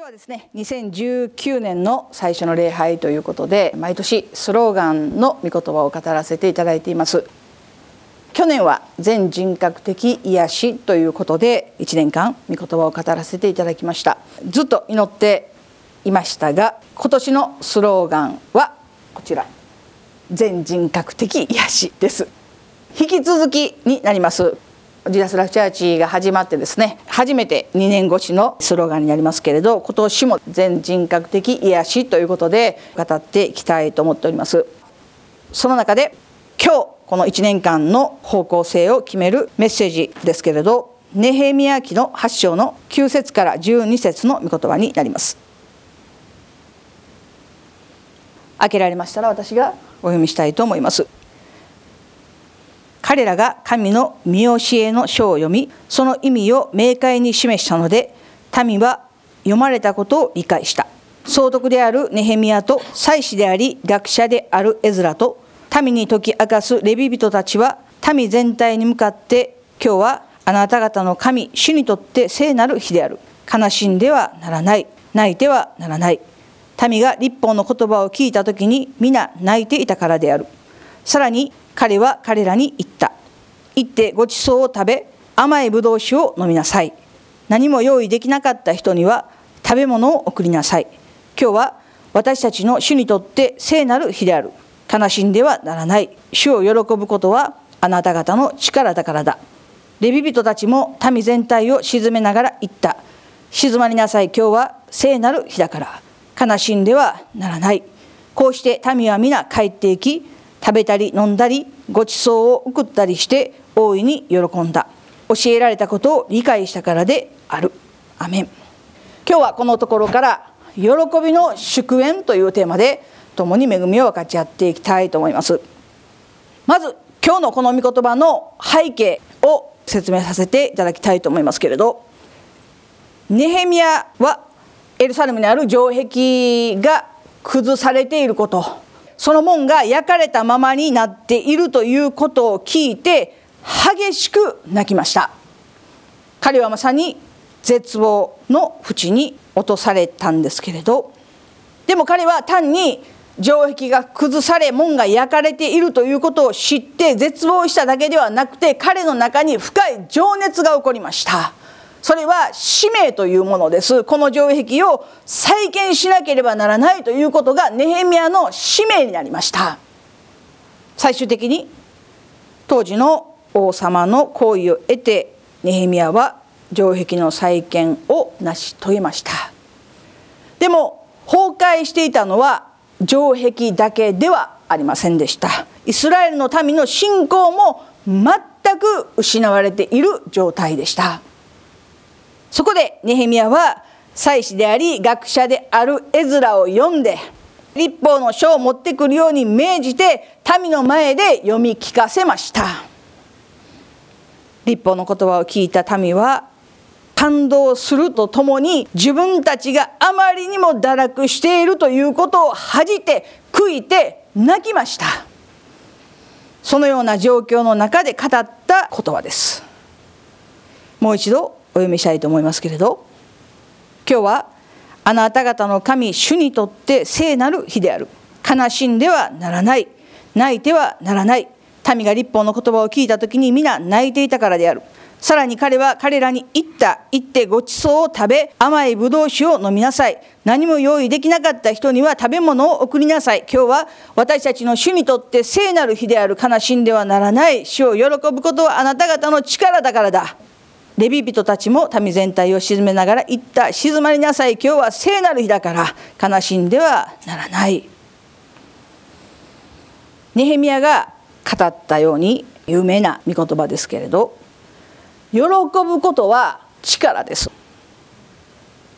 今日はですね2019年の最初の礼拝ということで毎年スローガンの御言葉を語らせていただいています。去年は全人格的癒しということで1年間御言葉を語らせていただきました。ずっと祈っていましたが今年のスローガンはこちら。全人格的癒しです。引き続きになります。ジダスラフチャーチが始まってですね初めて2年越しのスローガンになりますけれど今年も全人格的癒しということで語っていきたいと思っております。その中で今日この1年間の方向性を決めるメッセージですけれどネヘミヤ記の8章の9節から12節の御言葉になります。開けられましたら私がお読みしたいと思います。彼らが神の見教えの書を読みその意味を明快に示したので民は読まれたことを理解した。総督であるネヘミヤと祭司であり学者であるエズラと民に解き明かすレビ人たちは民全体に向かって今日はあなた方の神主にとって聖なる日である。悲しんではならない。泣いてはならない。民が立法の言葉を聞いた時に皆泣いていたからである。さらに彼は彼らに言った。行ってごちそうを食べ甘いぶどう酒を飲みなさい。何も用意できなかった人には食べ物を送りなさい。今日は私たちの主にとって聖なる日である。悲しんではならない。主を喜ぶことはあなた方の力だからだ。レビ人たちも民全体を鎮めながら言った。静まりなさい。今日は聖なる日だから。悲しんではならない。こうして民は皆帰っていき食べたり飲んだりごちそうを送ったりして大いに喜んだ。教えられたことを理解したからである。アメン。今日はこのところから喜びの祝宴というテーマで共に恵みを分かち合っていきたいと思います。まず今日のこの御言葉の背景を説明させていただきたいと思いますけれどネヘミヤはエルサレムにある城壁が崩されていること。その門が焼かれたままになっているということを聞いて激しく泣きました。彼はまさに絶望の淵に落とされたんですけれどでも彼は単に城壁が崩され門が焼かれているということを知って絶望しただけではなくて彼の中に深い情熱が起こりました。それは使命というものです。この城壁を再建しなければならないということがネヘミヤの使命になりました。最終的に当時の王様の行為を得てネヘミヤは城壁の再建を成し遂げました。でも崩壊していたのは城壁だけではありませんでした。イスラエルの民の信仰も全く失われている状態でした。そこでネヘミヤは祭司であり学者であるエズラを読んで立法の書を持ってくるように命じて民の前で読み聞かせました。立法の言葉を聞いた民は感動するとともに自分たちがあまりにも堕落しているということを恥じて悔いて泣きました。そのような状況の中で語った言葉です。もう一度お読みしたいと思いますけれど今日はあなた方の神主にとって聖なる日である。悲しんではならない。泣いてはならない。民が立法の言葉を聞いた時に皆泣いていたからである。さらに彼は彼らに言った言ってごちそうを食べ甘いぶどう酒を飲みなさい。何も用意できなかった人には食べ物を送りなさい。今日は私たちの主にとって聖なる日である。悲しんではならない。主を喜ぶことはあなた方の力だからだ。レビ人たちも民全体を鎮めながら言った静まりなさい。今日は聖なる日だから悲しんではならない。ネヘミヤが語ったように有名な御言葉ですけれど喜ぶことは力です。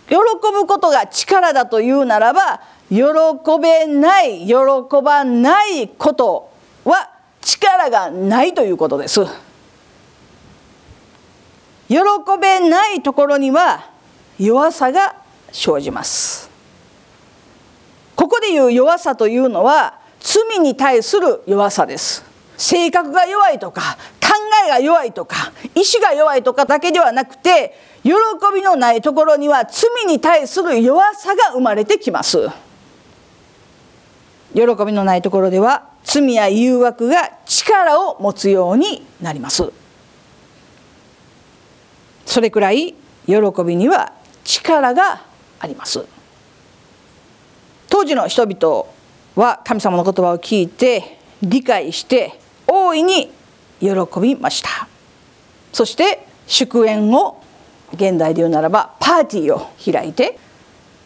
喜ぶことが力だというならば喜べない喜ばないことは力がないということです。喜べないところには弱さが生じます。ここでいう弱さというのは罪に対する弱さです。性格が弱いとか考えが弱いとか意志が弱いとかだけではなくて喜びのないところには罪に対する弱さが生まれてきます。喜びのないところでは罪や誘惑が力を持つようになります。それくらい喜びには力があります。当時の人々は神様の言葉を聞いて理解して大いに喜びました。そして祝宴を現代で言うならばパーティーを開いて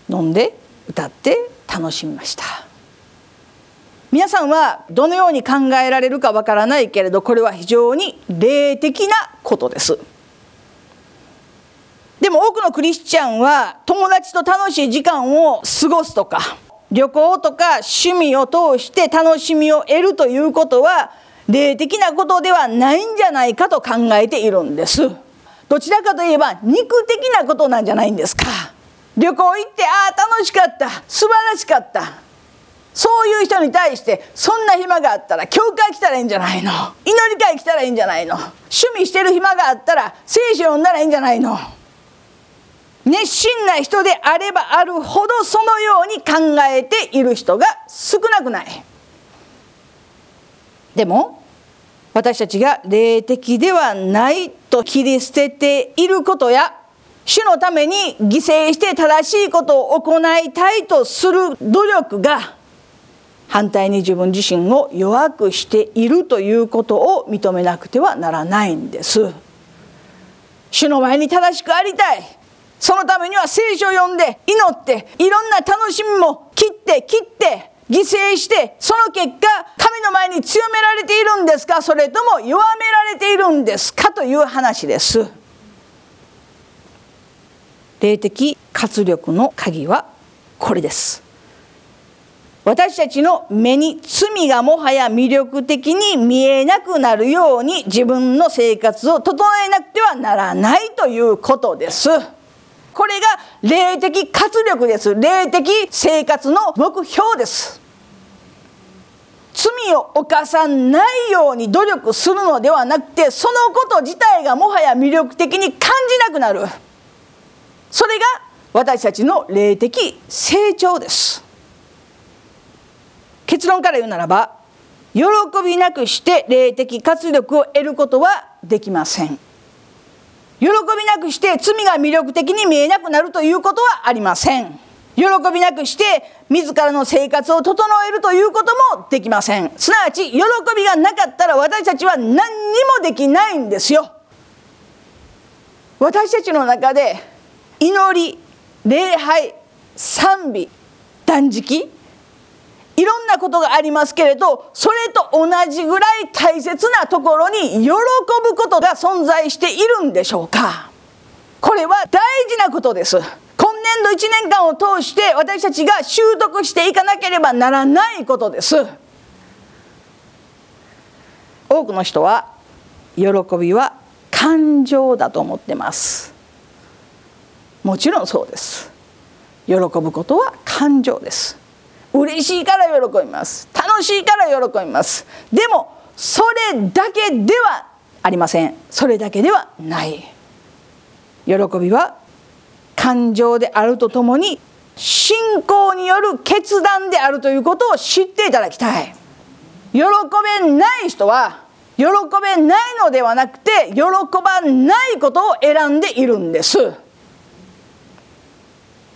飲んで歌って楽しみました。皆さんはどのように考えられるかわからないけれどこれは非常に霊的なことです。でも多くのクリスチャンは友達と楽しい時間を過ごすとか旅行とか趣味を通して楽しみを得るということは霊的なことではないんじゃないかと考えているんです。どちらかといえば肉的なことなんじゃないんですか。旅行行ってああ楽しかった素晴らしかった。そういう人に対してそんな暇があったら教会来たらいいんじゃないの。祈り会来たらいいんじゃないの。趣味してる暇があったら聖書読んだらいいんじゃないの。熱心な人であればあるほどそのように考えている人が少なくないでも私たちが霊的ではないと切り捨てていることや主のために犠牲して正しいことを行いたいとする努力が反対に自分自身を弱くしているということを認めなくてはならないんです。主の前に正しくありたいそのためには聖書を読んで祈っていろんな楽しみも切って切って犠牲してその結果神の前に強められているんですかそれとも弱められているんですかという話です。霊的活力の鍵はこれです。私たちの目に罪がもはや魅力的に見えなくなるように自分の生活を整えなくてはならないということです。これが霊的活力です。霊的生活の目標です。罪を犯さないように努力するのではなくてそのこと自体がもはや魅力的に感じなくなる。それが私たちの霊的成長です。結論から言うならば喜びなくして霊的活力を得ることはできません。喜びなくして罪が魅力的に見えなくなるということはありません。喜びなくして自らの生活を整えるということもできません。すなわち喜びがなかったら私たちは何にもできないんですよ。私たちの中で祈り礼拝賛美断食いろんなことがありますけれどそれと同じぐらい大切なところに喜ぶことが存在しているんでしょうか？これは大事なことです。今年度1年間を通して私たちが習得していかなければならないことです。多くの人は喜びは感情だと思ってます。もちろんそうです。喜ぶことは感情です。嬉しいから喜びます。楽しいから喜びます。でもそれだけではありません。それだけではない。喜びは感情であるとともに信仰による決断であるということを知っていただきたい。喜べない人は喜べないのではなくて喜ばないことを選んでいるんです。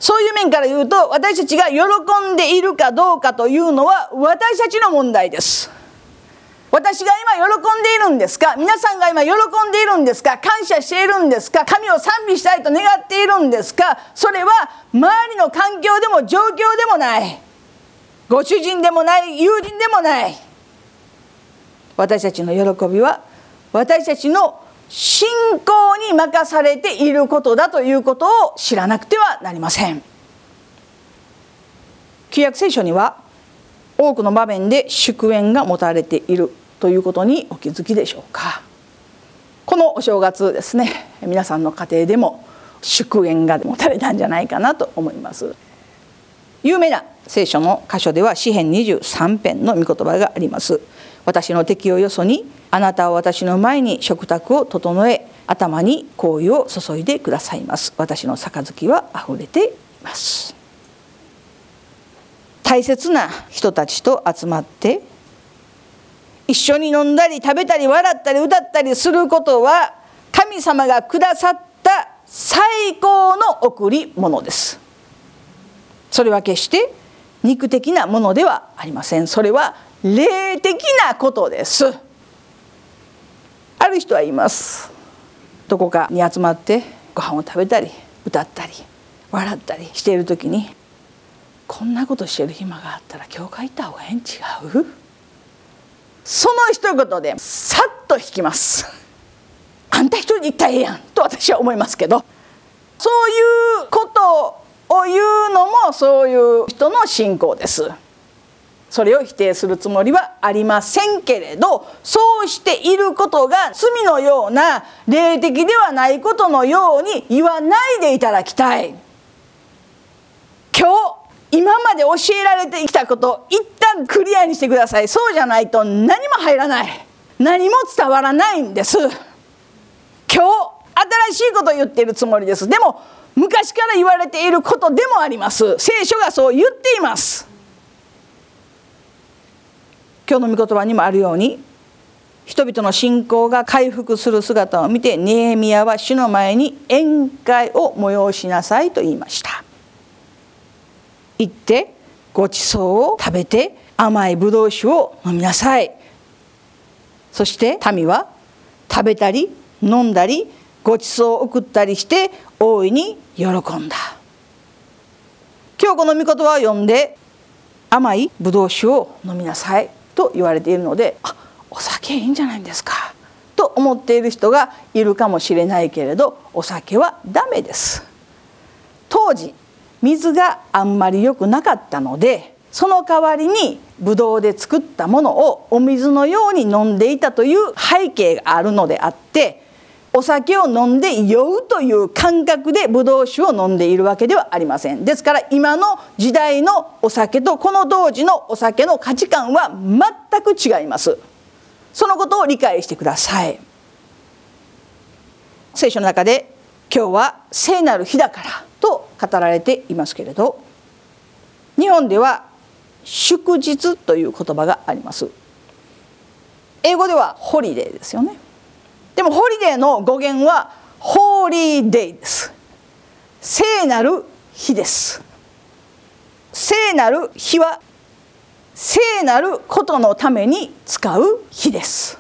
そういう面から言うと私たちが喜んでいるかどうかというのは私たちの問題です。私が今喜んでいるんですか？皆さんが今喜んでいるんですか？感謝しているんですか？神を賛美したいと願っているんですか？それは周りの環境でも状況でもない。ご主人でもない友人でもない。私たちの喜びは私たちの信仰に任されていることだということを知らなくてはなりません。旧約聖書には多くの場面で祝宴が持たれているということにお気づきでしょうか。このお正月ですね皆さんの家庭でも祝宴が持たれたんじゃないかなと思います。有名な聖書の箇所では詩編23編の御言葉があります。私の敵をよそにあなたは私の前に食卓を整え頭に香油を注いでくださいます。私の杯は溢れています。大切な人たちと集まって一緒に飲んだり食べたり笑ったり歌ったりすることは神様がくださった最高の贈り物です。それは決して肉的なものではありません。それは霊的なことです。ある人はいます。どこかに集まってご飯を食べたり歌ったり笑ったりしている時にこんなことしてる暇があったら教会行った方がええん違う？その一言でさっと引きます。あんた一人で行ったらええやんと私は思いますけどそういうことを言うのもそういう人の信仰です。それを否定するつもりはありませんけれどそうしていることが罪のような霊的ではないことのように言わないでいただきたい。今日今まで教えられてきたこと一旦クリアにしてください。そうじゃないと何も入らない。何も伝わらないんです。今日新しいことを言っているつもりです。でも昔から言われていることでもあります。聖書がそう言っています。今日の御言葉にもあるように人々の信仰が回復する姿を見てネエミヤは主の前に宴会を催しなさいと言いました。行ってごちそうを食べて甘いぶどう酒を飲みなさい。そして民は食べたり飲んだりごちそうを送ったりして大いに喜んだ。今日この御言葉を読んで甘いぶどう酒を飲みなさい。と言われているのであお酒いいんじゃないんですか。と思っている人がいるかもしれないけれどお酒はダメです。当時水があんまり良くなかったのでその代わりにブドウで作ったものをお水のように飲んでいたという背景があるのであってお酒を飲んで酔うという感覚でブドウ酒を飲んでいるわけではありません。ですから今の時代のお酒とこの当時のお酒の価値観は全く違います。そのことを理解してください。聖書の中で今日は聖なる日だからと語られていますけれど日本では祝日という言葉があります。英語では holiday ですよね。でも holiday の語源は holy day です聖なる日です。聖なる日は聖なることのために使う日です。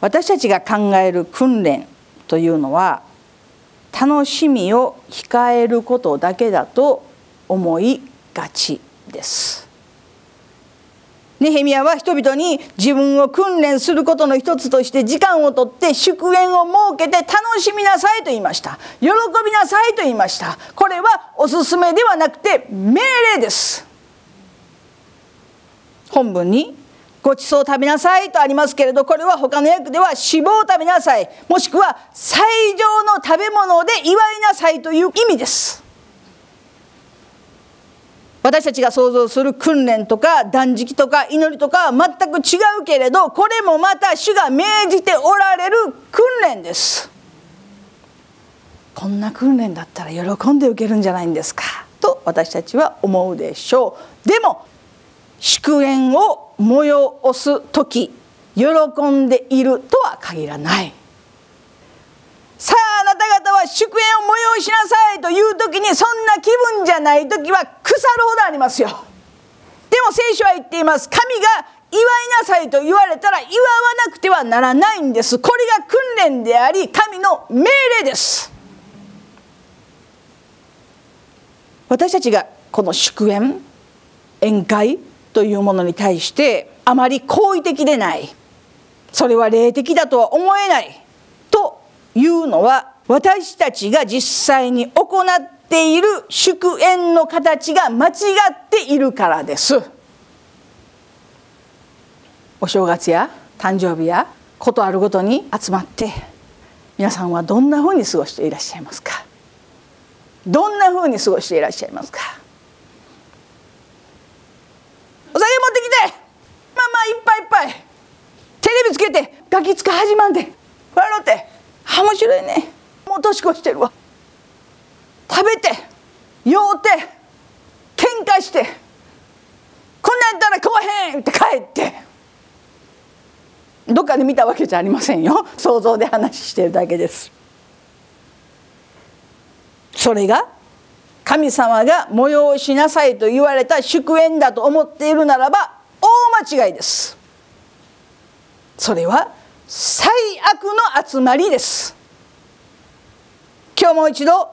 私たちが考える訓練というのは楽しみを控えることだけだと思いがちです。ネヘミヤは人々に自分を訓練することの一つとして時間をとって祝宴を設けて楽しみなさいと言いました。喜びなさいと言いました。これはおすすめではなくて命令です。本文にごちそう食べなさいとありますけれどこれは他の訳では脂肪を食べなさい。もしくは最上の食べ物で祝いなさいという意味です。私たちが想像する訓練とか断食とか祈りとかは全く違うけれどこれもまた主が命じておられる訓練です。こんな訓練だったら喜んで受けるんじゃないんですか？と私たちは思うでしょう。でも祝宴を催す時喜んでいるとは限らない。さああなた方は祝宴を催しなさいという時にそんな気分じゃない時は腐るほどありますよ。でも聖書は言っています。神が祝いなさいと言われたら祝わなくてはならないんです。これが訓練であり神の命令です。私たちがこの祝宴宴会というものに対してあまり好意的でない。それは霊的だとは思えない。というのは私たちが実際に行っている祝宴の形が間違っているからです。お正月や誕生日やことあるごとに集まって皆さんはどんなふうに過ごしていらっしゃいますか？どんなふうに過ごしていらっしゃいますか？お酒持ってきてまあまあいっぱいいっぱい。テレビつけてガキつか始まんで笑って。面白いね。もう年越してるわ。食べて酔うて喧嘩してこんなんやったら食わへんって帰って。どっかで見たわけじゃありませんよ。想像で話してるだけです。それが神様が催しなさいと言われた祝宴だと思っているならば大間違いです。それは最悪の集まりです。今日もう一度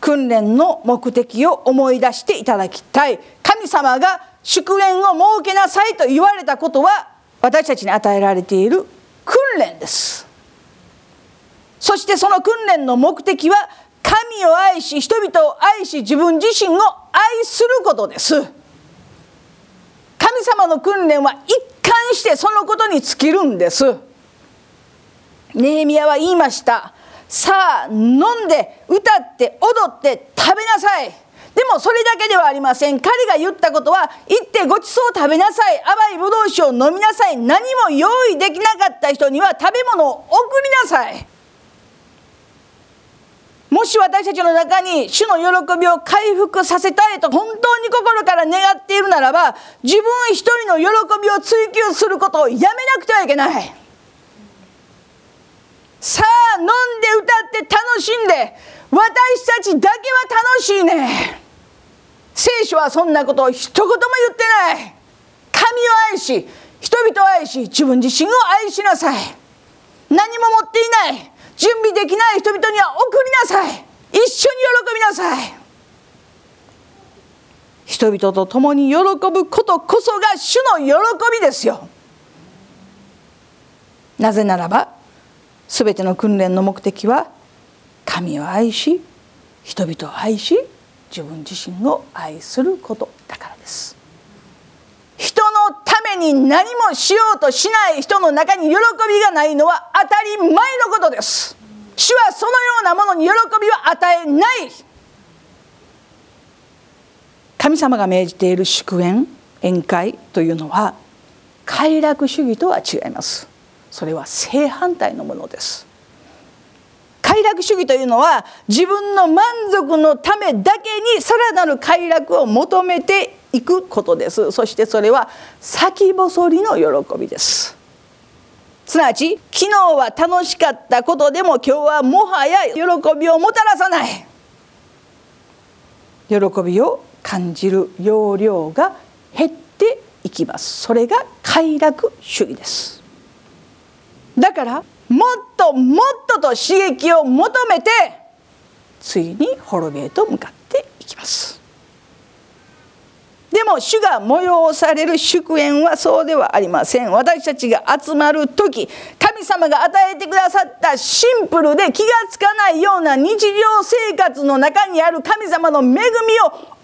訓練の目的を思い出していただきたい。神様が祝宴を設けなさいと言われたことは私たちに与えられている訓練です。そしてその訓練の目的は神を愛し人々を愛し自分自身を愛することです。神様の訓練は一貫してそのことに尽きるんです。ネヘミヤは言いました。さあ飲んで歌って踊って食べなさい。でもそれだけではありません。彼が言ったことは行ってごちそう食べなさい。甘いぶどう酒を飲みなさい。何も用意できなかった人には食べ物を送りなさい。もし私たちの中に主の喜びを回復させたいと本当に心から願っているならば自分一人の喜びを追求することをやめなくてはいけない。さあ飲んで歌って楽しんで私たちだけは楽しいね。聖書はそんなことを一言も言ってない。神を愛し人々を愛し自分自身を愛しなさい。何も持っていない。準備できない。人々には送りなさい。一緒に喜びなさい。人々と共に喜ぶことこそが主の喜びですよ。なぜならば全ての訓練の目的は神を愛し人々を愛し自分自身を愛することだからです。人のために何もしようとしない人の中に喜びがないのは当たり前のことです。主はそのようなものに喜びは与えない。神様が命じている祝宴宴会というのは快楽主義とは違います。それは正反対のものです。快楽主義というのは自分の満足のためだけにさらなる快楽を求めていくことです。そしてそれは先細りの喜びです。すなわち昨日は楽しかったことでも今日はもはや喜びをもたらさない。喜びを感じる容量が減っていきます。それが快楽主義です。だからもっともっとと刺激を求めてついに滅びへと向かっていきます。でも主が催される祝宴はそうではありません。私たちが集まる時神様が与えてくださったシンプルで気がつかないような日常生活の中にある神様の恵みを覚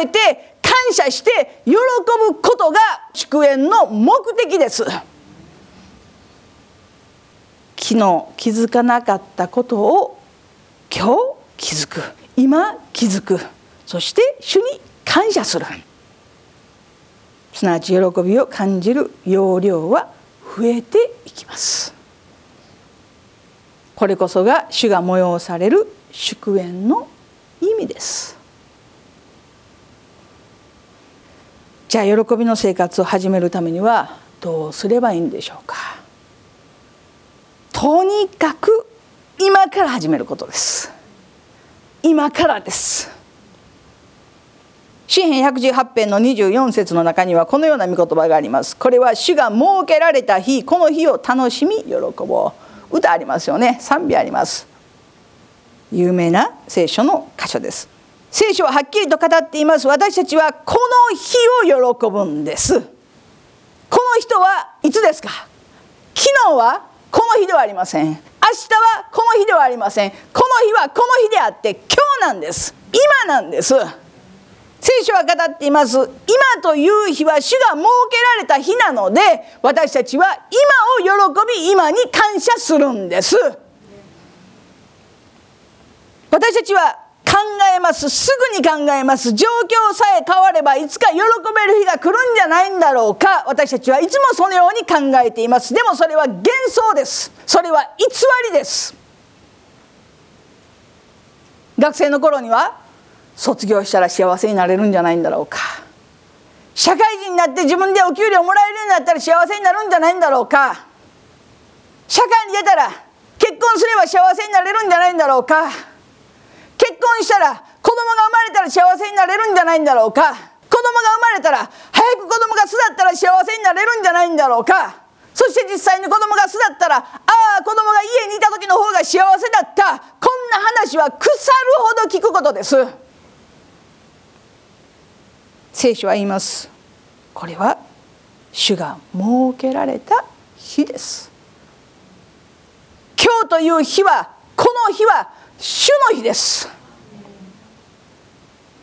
えて感謝して喜ぶことが祝宴の目的です。昨日気づかなかったことを今日気づく。今気づく。そして主に感謝する。すなわち喜びを感じる容量は増えていきます。これこそが主が催される祝宴の意味です。じゃあ喜びの生活を始めるためにはどうすればいいんでしょうか。とにかく今から始めることです。今からです。詩篇118編の24節の中にはこのような御言葉があります。これは主が設けられた日この日を楽しみ喜ぼう。歌ありますよね。賛美あります。有名な聖書の箇所です。聖書ははっきりと語っています。私たちはこの日を喜ぶんです。この人はいつですか？昨日はこの日ではありません。明日はこの日ではありません。この日はこの日であって今日なんです。今なんです。聖書は語っています。今という日は主が設けられた日なので私たちは今を喜び今に感謝するんです。私たちはえます。すぐに考えます。状況さえ変わればいつか喜べる日が来るんじゃないんだろうか。私たちはいつもそのように考えています。でもそれは幻想です。それは偽りです。学生の頃には卒業したら幸せになれるんじゃないんだろうか。社会人になって自分でお給料もらえるようになったら幸せになるんじゃないんだろうか。社会に出たら結婚すれば幸せになれるんじゃないんだろうか。婚したら子供が生まれたら幸せになれるんじゃないんだろうか？子供が生まれたら早く子供が巣立ったら幸せになれるんじゃないんだろうか？そして実際に子供が巣立ったらああ子供が家にいた時の方が幸せだった。こんな話は腐るほど聞くことです。聖書は言います。これは主が設けられた日です。今日という日はこの日は主の日です。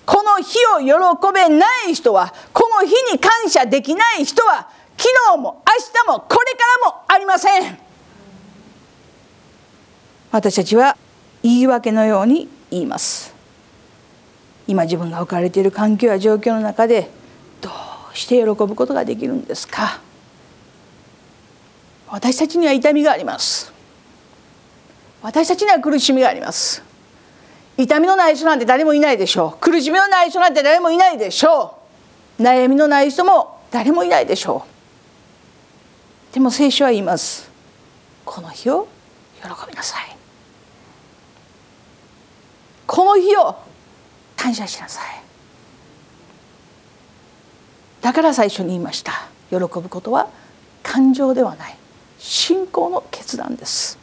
この日を喜べない人はこの日に感謝できない人は昨日も明日もこれからもありません。私たちは言い訳のように言います。今自分が置かれている環境や状況の中でどうして喜ぶことができるんですか。私たちには痛みがあります。私たちには苦しみがあります。痛みのない人なんて誰もいないでしょう。苦しみのない人なんて誰もいないでしょう。悩みのない人も誰もいないでしょう。でも聖書は言います。この日を喜びなさい。この日を感謝しなさい。だから最初に言いました。喜ぶことは感情ではない。信仰の決断です。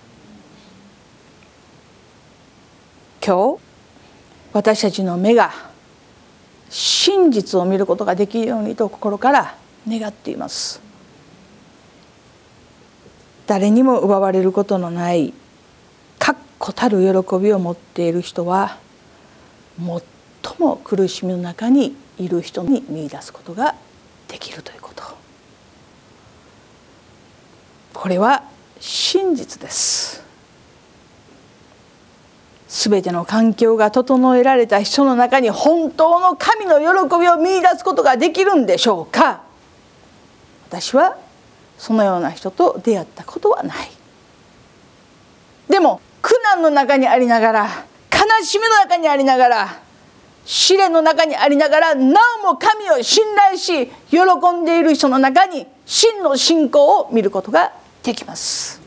今日私たちの目が真実を見ることができるようにと心から願っています。誰にも奪われることのない確固たる喜びを持っている人は最も苦しみの中にいる人に見いだすことができるということ。これは真実です。全ての環境が整えられた人の中に本当の神の喜びを見いだすことができるんでしょうか？私はそのような人と出会ったことはない。でも苦難の中にありながら悲しみの中にありながら試練の中にありながらなおも神を信頼し喜んでいる人の中に真の信仰を見ることができます。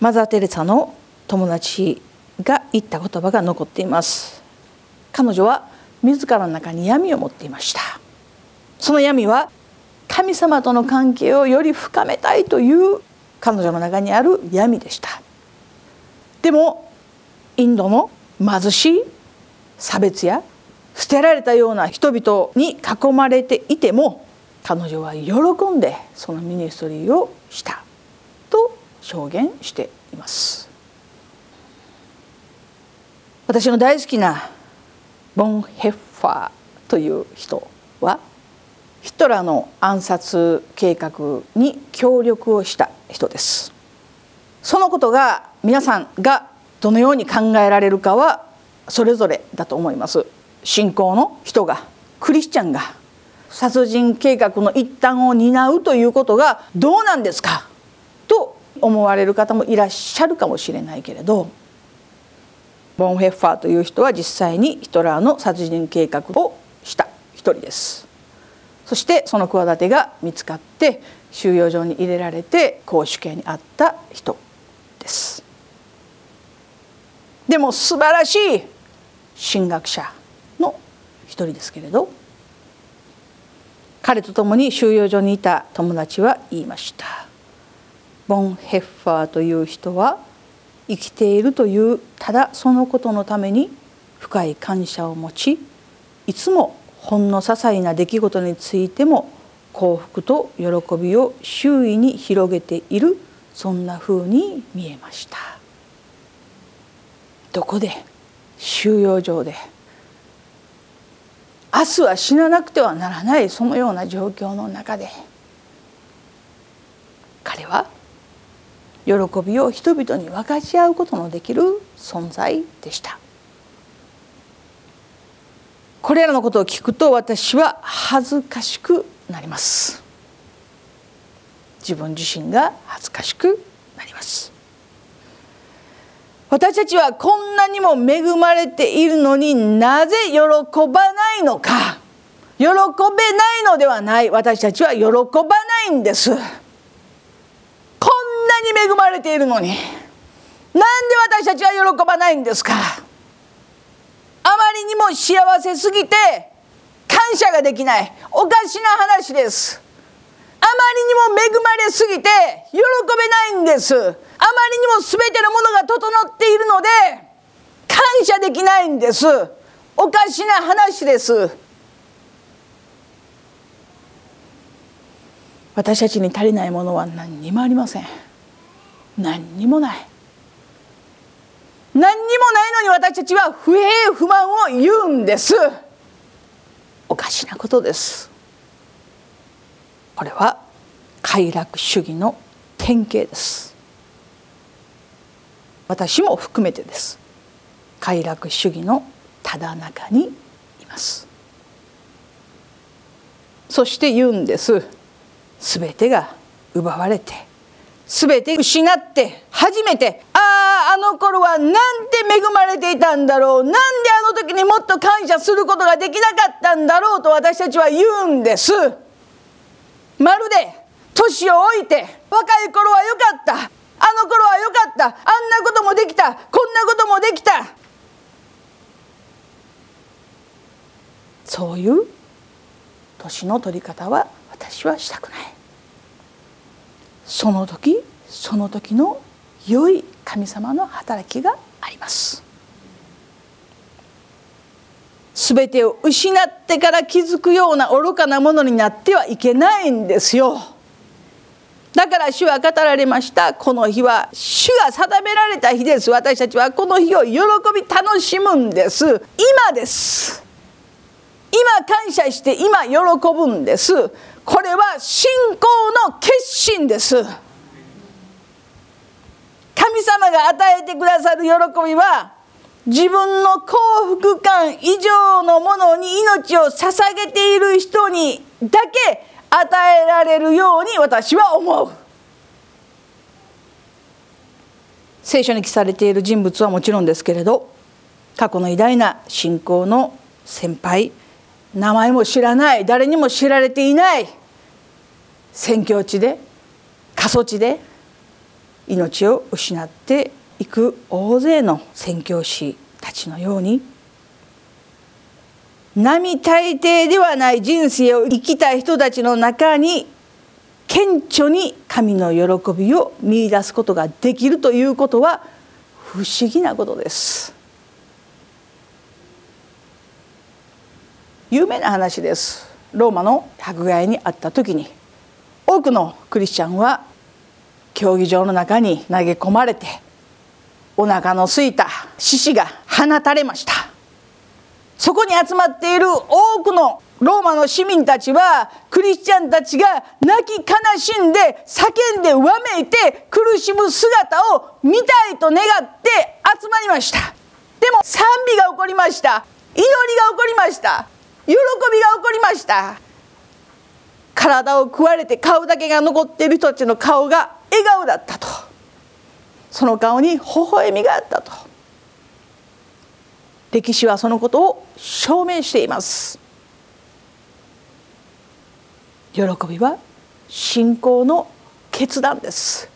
マザー・テレサの友達が言った言葉が残っています。彼女は自らの中に闇を持っていました。その闇は神様との関係をより深めたいという彼女の中にある闇でした。でもインドの貧しい差別や捨てられたような人々に囲まれていても彼女は喜んでそのミニストリーをした。証言しています。私の大好きなボン・ヘッファーという人はヒトラーの暗殺計画に協力をした人です。そのことが皆さんがどのように考えられるかはそれぞれだと思います。信仰の人がクリスチャンが殺人計画の一端を担うということがどうなんですか？思われる方もいらっしゃるかもしれないけれどボン・ヘッファーという人は実際にヒトラーの殺人計画をした一人です。そしてその企てが見つかって収容所に入れられて公主刑にあった人です。でも素晴らしい神学者の一人ですけれど彼と共に収容所にいた友達は言いました。ボン・ヘッファーという人は生きているというただそのことのために深い感謝を持ちいつもほんの些細な出来事についても幸福と喜びを周囲に広げているそんな風に見えました。どこで収容所で？明日は死ななくてはならないそのような状況の中で。彼は喜びを人々に分かち合うことのできる存在でした。これらのことを聞くと私は恥ずかしくなります。自分自身が恥ずかしくなります。私たちはこんなにも恵まれているのになぜ喜ばないのか。喜べないのではない。私たちは喜ばないんです。に恵まれているのになんで私たちは喜ばないんですか？あまりにも幸せすぎて感謝ができない。おかしな話です。あまりにも恵まれすぎて喜べないんです。あまりにも全てのものが整っているので感謝できないんです。おかしな話です。私たちに足りないものは何にもありません。何にもない。何にもないのに私たちは不平不満を言うんです。おかしなことです。これは快楽主義の典型です。私も含めてです。快楽主義のただ中にいます。そして言うんです。全てが奪われて全て失って初めてあああの頃はなんて恵まれていたんだろうなんであの時にもっと感謝することができなかったんだろうと私たちは言うんです。まるで年を置いて若い頃は良かった。あの頃は良かった。あんなこともできた。こんなこともできた。そういう年の取り方は私はしたくない。その時その時の良い神様の働きがあります。全てを失ってから気づくような愚かなものになってはいけないんですよ。だから主は語られました。この日は主が定められた日です。私たちはこの日を喜び楽しむんです。今です。今感謝して今喜ぶんです。これは信仰の決心です。神様が与えてくださる喜びは自分の幸福感以上のものに命を捧げている人にだけ与えられるように私は思う。聖書に記されている人物はもちろんですけれど過去の偉大な信仰の先輩名前も知らない誰にも知られていない宣教地で過疎地で命を失っていく大勢の宣教師たちのように並大抵ではない人生を生きた人たちの中に顕著に神の喜びを見いだすことができるということは不思議なことです。有名な話です。ローマの迫害にあった時に。多くのクリスチャンは競技場の中に投げ込まれてお腹のすいた獅子が放たれました。そこに集まっている多くのローマの市民たちはクリスチャンたちが泣き悲しんで叫んでわめいて苦しむ姿を見たいと願って集まりました。でも賛美が起こりました。祈りが起こりました。喜びが起こりました。体を食われて顔だけが残っている人たちの顔が笑顔だったと。その顔に微笑みがあったと。歴史はそのことを証明しています。喜びは信仰の決断です。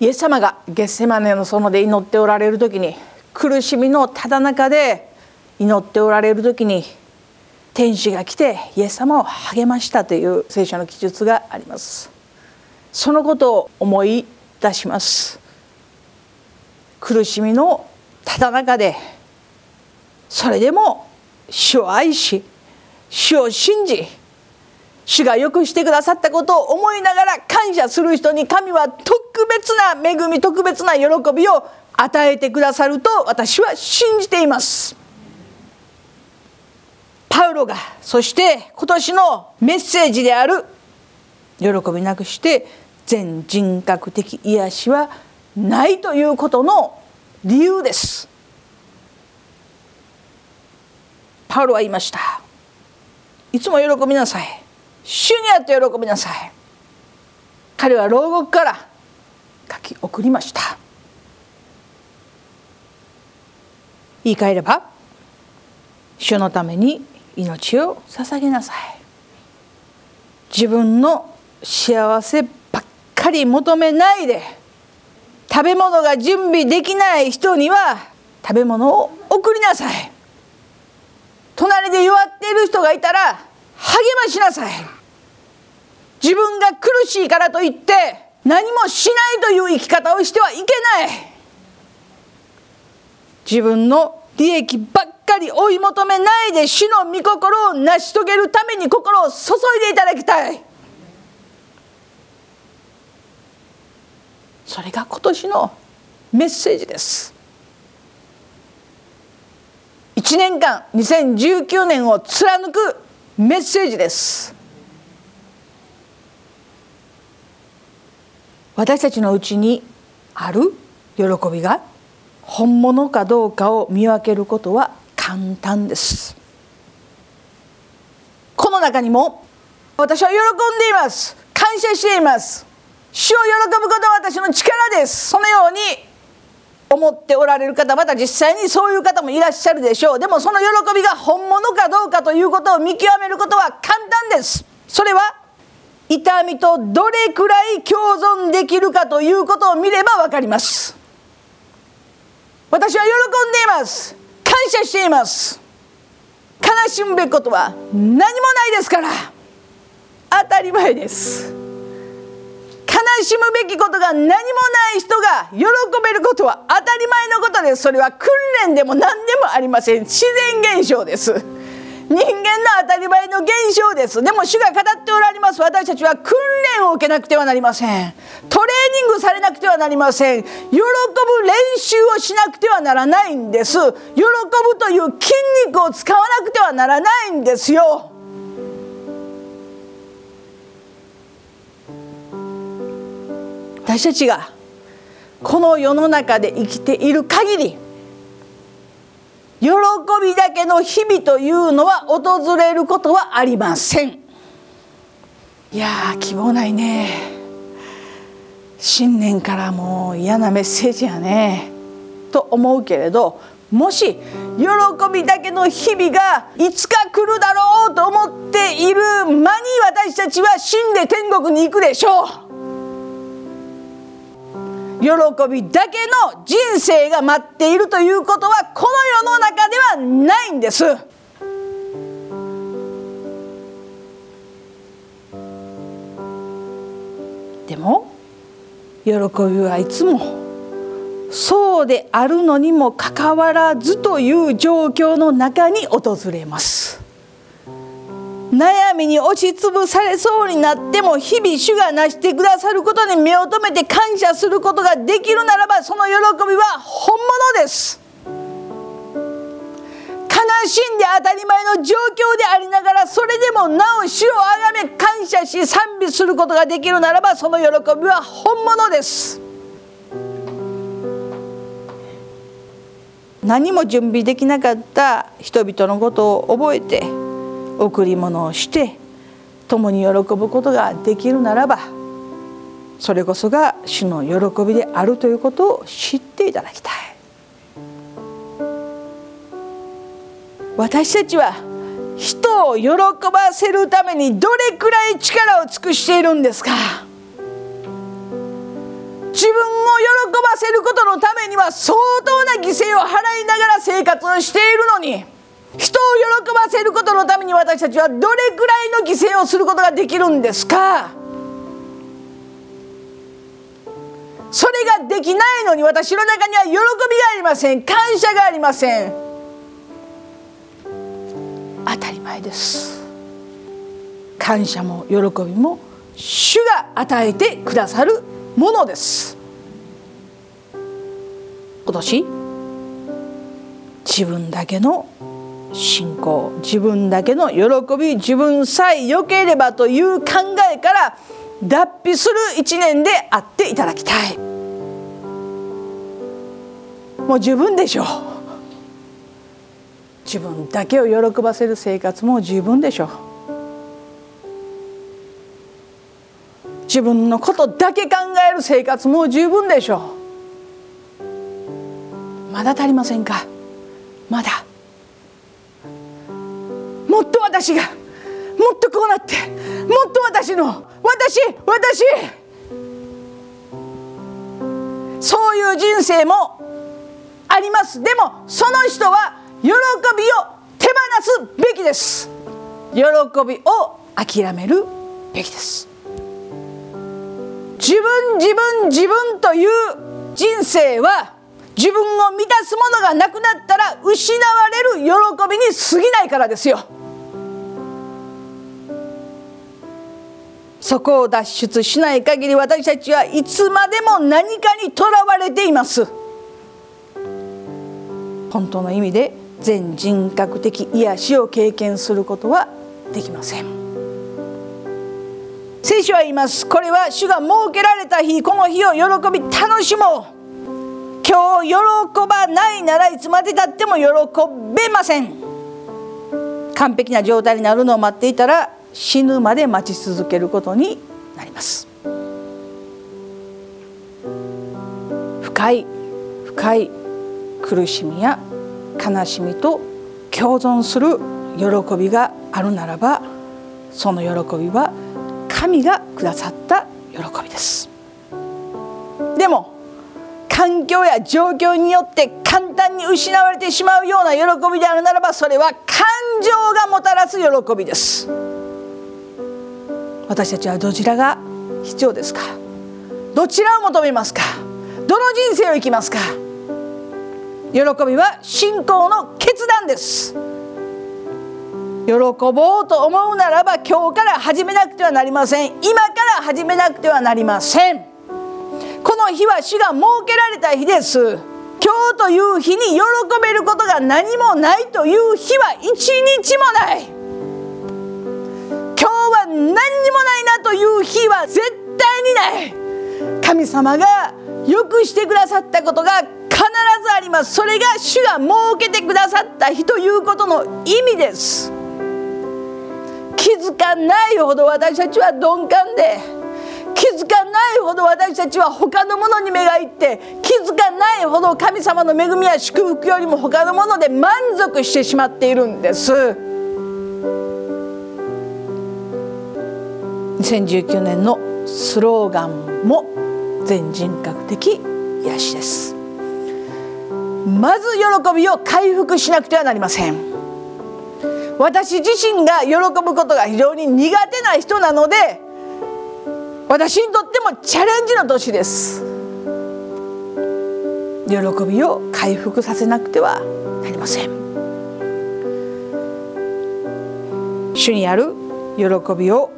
イエス様がゲッセマネの園で祈っておられる時に苦しみのただ中で祈っておられる時に天使が来てイエス様を励ましたという聖書の記述があります。そのことを思い出します。苦しみのただ中でそれでも主を愛し主を信じ主がよくしてくださったことを思いながら感謝する人に神は特別な恵み特別な喜びを与えてくださると私は信じています。パウロがそして今年のメッセージである喜びなくして全人格的癒しはないということの理由です。パウロは言いました。いつも喜びなさい。主にあって喜びなさい。彼は牢獄から書き送りました。言い換えれば主のために命を捧げなさい。自分の幸せばっかり求めないで食べ物が準備できない人には食べ物を送りなさい。隣で弱っている人がいたら励ましなさい。自分が苦しいからといって何もしないという生き方をしてはいけない。自分の利益ばっかり追い求めないで主の御心を成し遂げるために心を注いでいただきたい。それが今年のメッセージです。1年間2019年を貫くメッセージです。私たちのうちにある喜びが本物かどうかを見分けることは簡単です。この中にも私は喜んでいます。感謝しています。主を喜ぶことは私の力です。そのように思っておられる方また実際にそういう方もいらっしゃるでしょう。でもその喜びが本物かどうかということを見極めることは簡単です。それは痛みとどれくらい共存できるかということを見れば分かります。私は喜んでいます。謝しています。悲しむべきことは何もないですから。当たり前です。悲しむべきことが何もない人が喜べることは当たり前のことです。それは訓練でも何でもありません。自然現象です。人間の当たり前の現象です。でも主が語っておられます。私たちは訓練を受けなくてはなりません。トレニングされなくてはなりません。喜ぶ練習をしなくてはならないんです。喜ぶという筋肉を使わなくてはならないんですよ。私たちがこの世の中で生きている限り喜びだけの日々というのは訪れることはありません。いや希望ないね。新年からもう嫌なメッセージやねと思うけれどもし喜びだけの日々がいつか来るだろうと思っている間に私たちは死んで天国に行くでしょう喜びだけの人生が待っているということはこの世の中ではないんです。でも喜びはいつもそうであるのにもかかわらずという状況の中に訪れます。悩みに押しつぶされそうになっても日々主が成してくださることに目を留めて感謝することができるならばその喜びは本物です悲しんで当たり前の状況でありながらそれでもなお主をあがめ感謝し賛美することができるならばその喜びは本物です。何も準備できなかった人々のことを覚えて贈り物をして共に喜ぶことができるならばそれこそが主の喜びであるということを知っていただきたい。私たちは人を喜ばせるためにどれくらい力を尽くしているんですか？自分を喜ばせることのためには相当な犠牲を払いながら生活をしているのに人を喜ばせることのために私たちはどれくらいの犠牲をすることができるんですか？それができないのに私の中には喜びがありません。感謝がありません。当たり前です。感謝も喜びも主が与えてくださるものです。今年自分だけの信仰自分だけの喜び自分さえ良ければという考えから脱皮する一年であっていただきたい。もう十分でしょう。自分だけを喜ばせる生活も十分でしょ。う自分のことだけ考える生活も十分でしょ。うまだ足りませんか？まだ。もっと私がもっとこうなってもっと私の私私。そういう人生もあります。でもその人は喜びを手放すべきです。喜びを諦めるべきです。自分自分自分という人生は自分を満たすものがなくなったら失われる喜びに過ぎないからですよ。そこを脱出しない限り私たちはいつまでも何かにとらわれています。本当の意味で全人格的癒しを経験することはできません。聖書は言います。これは主が設けられた日この日を喜び楽しもう。今日喜ばないならいつまでたっても喜べません。完璧な状態になるのを待っていたら死ぬまで待ち続けることになります。深い深い苦しみや悲しみと共存する喜びがあるならばその喜びは神がくださった喜びです。でも環境や状況によって簡単に失われてしまうような喜びであるならばそれは感情がもたらす喜びです。私たちはどちらが必要ですか？どちらを求めますか？どの人生を生きますか？喜びは信仰の決断です。喜ぼうと思うならば今日から始めなくてはなりません。今から始めなくてはなりません。この日は主が設けられた日です。今日という日に喜べることが何もないという日は一日もない。今日は何にもないなという日は絶対にない。神様がよくしてくださったことが必ずあります。それが主が設けてくださった日ということの意味です。気づかないほど私たちは鈍感で気づかないほど私たちは他のものに目がいって気づかないほど神様の恵みや祝福よりも他のもので満足してしまっているんです。2019年のスローガンも全人格的癒しです。まず喜びを回復しなくてはなりません。私自身が喜ぶことが非常に苦手な人なので私にとってもチャレンジの年です。喜びを回復させなくてはなりません。主にある喜びを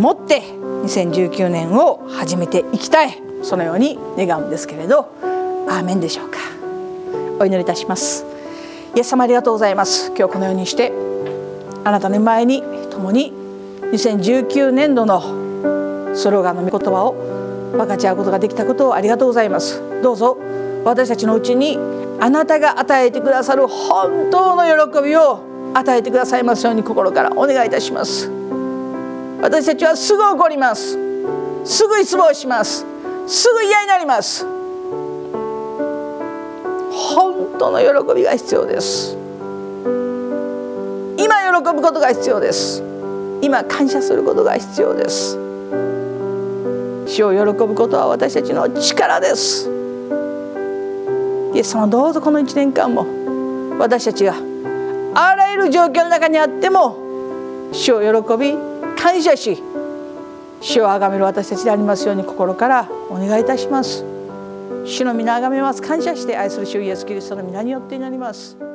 持って2019年を始めていきたい。そのように願うんですけれどアーメンでしょうか。お祈りいたします。イエス様ありがとうございます。今日このようにしてあなたの前に共に2019年度のスローガンの御言葉を分かち合うことができたことをありがとうございます。どうぞ私たちのうちにあなたが与えてくださる本当の喜びを与えてくださいますように心からお願いいたします。私たちはすぐ怒ります。すぐ失望します。すぐ嫌になります。本当の喜びが必要です。今喜ぶことが必要です。今感謝することが必要です。主を喜ぶことは私たちの力です。イエス様どうぞこの1年間も私たちがあらゆる状況の中にあっても主を喜び感謝し主を崇める私たちでありますように心からお願いいたします。主の皆崇めます。感謝して愛する主イエスキリストの皆によってになります。